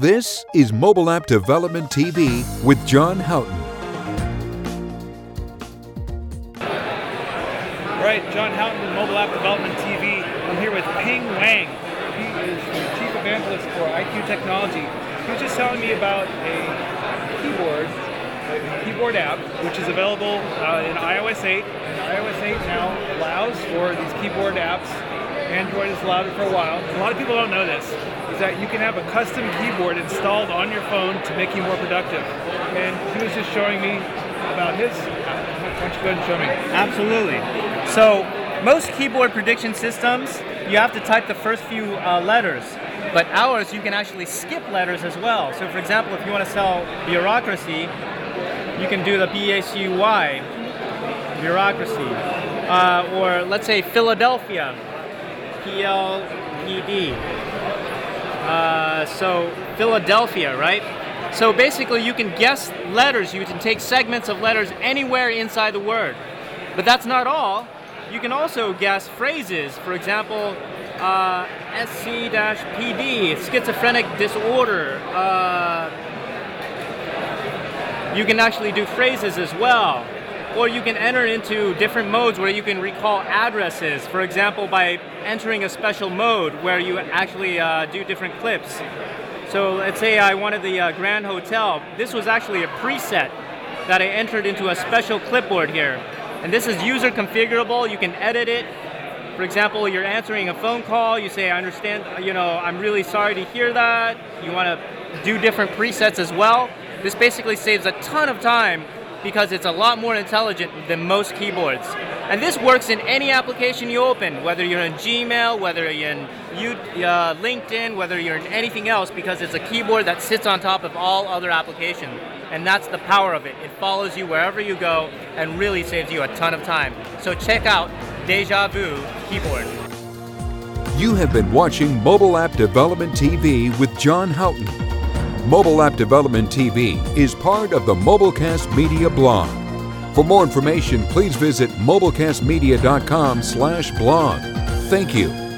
This is Mobile App Development TV with John Houghton. Right, John Houghton with Mobile App Development TV. I'm here with Ping Wang. He is the Chief Evangelist for IQ Technology. He was just telling me about a keyboard, a keyboard app, which is available uh, in iOS 8. And iOS 8 now allows for these keyboard apps. Android has allowed it for a while. A lot of people don't know this, is that you can have a custom keyboard installed on your phone to make you more productive. And he was just showing me about his. Why don't you go ahead and show me? Absolutely. So most keyboard prediction systems, you have to type the first few uh, letters. But ours, you can actually skip letters as well. So for example, if you want to sell bureaucracy, you can do the B-A-C-Y, bureaucracy. Uh, or let's say Philadelphia, P-L-E-D. Uh, so Philadelphia, right? So basically, you can guess letters. You can take segments of letters anywhere inside the word. But that's not all. You can also guess phrases. For example, uh, SC-PD, schizophrenic disorder. Uh, you can actually do phrases as well. Or you can enter into different modes where you can recall addresses. For example, by entering a special mode where you actually uh, do different clips. So let's say I wanted the uh, Grand Hotel. This was actually a preset that I entered into a special clipboard here. And this is user configurable. You can edit it. For example, you're answering a phone call. You say, I understand, you know, I'm really sorry to hear that. You want to do different presets as well. This basically saves a ton of time because it's a lot more intelligent than most keyboards. And this works in any application you open, whether you're in Gmail, whether you're in uh, LinkedIn, whether you're in anything else, because it's a keyboard that sits on top of all other applications. And that's the power of it. It follows you wherever you go and really saves you a ton of time. So check out Deja Vu Keyboard. You have been watching Mobile App Development TV with John Houghton. Mobile App Development TV is part of the Mobilecast Media blog. For more information, please visit mobilecastmedia.com/blog. Thank you.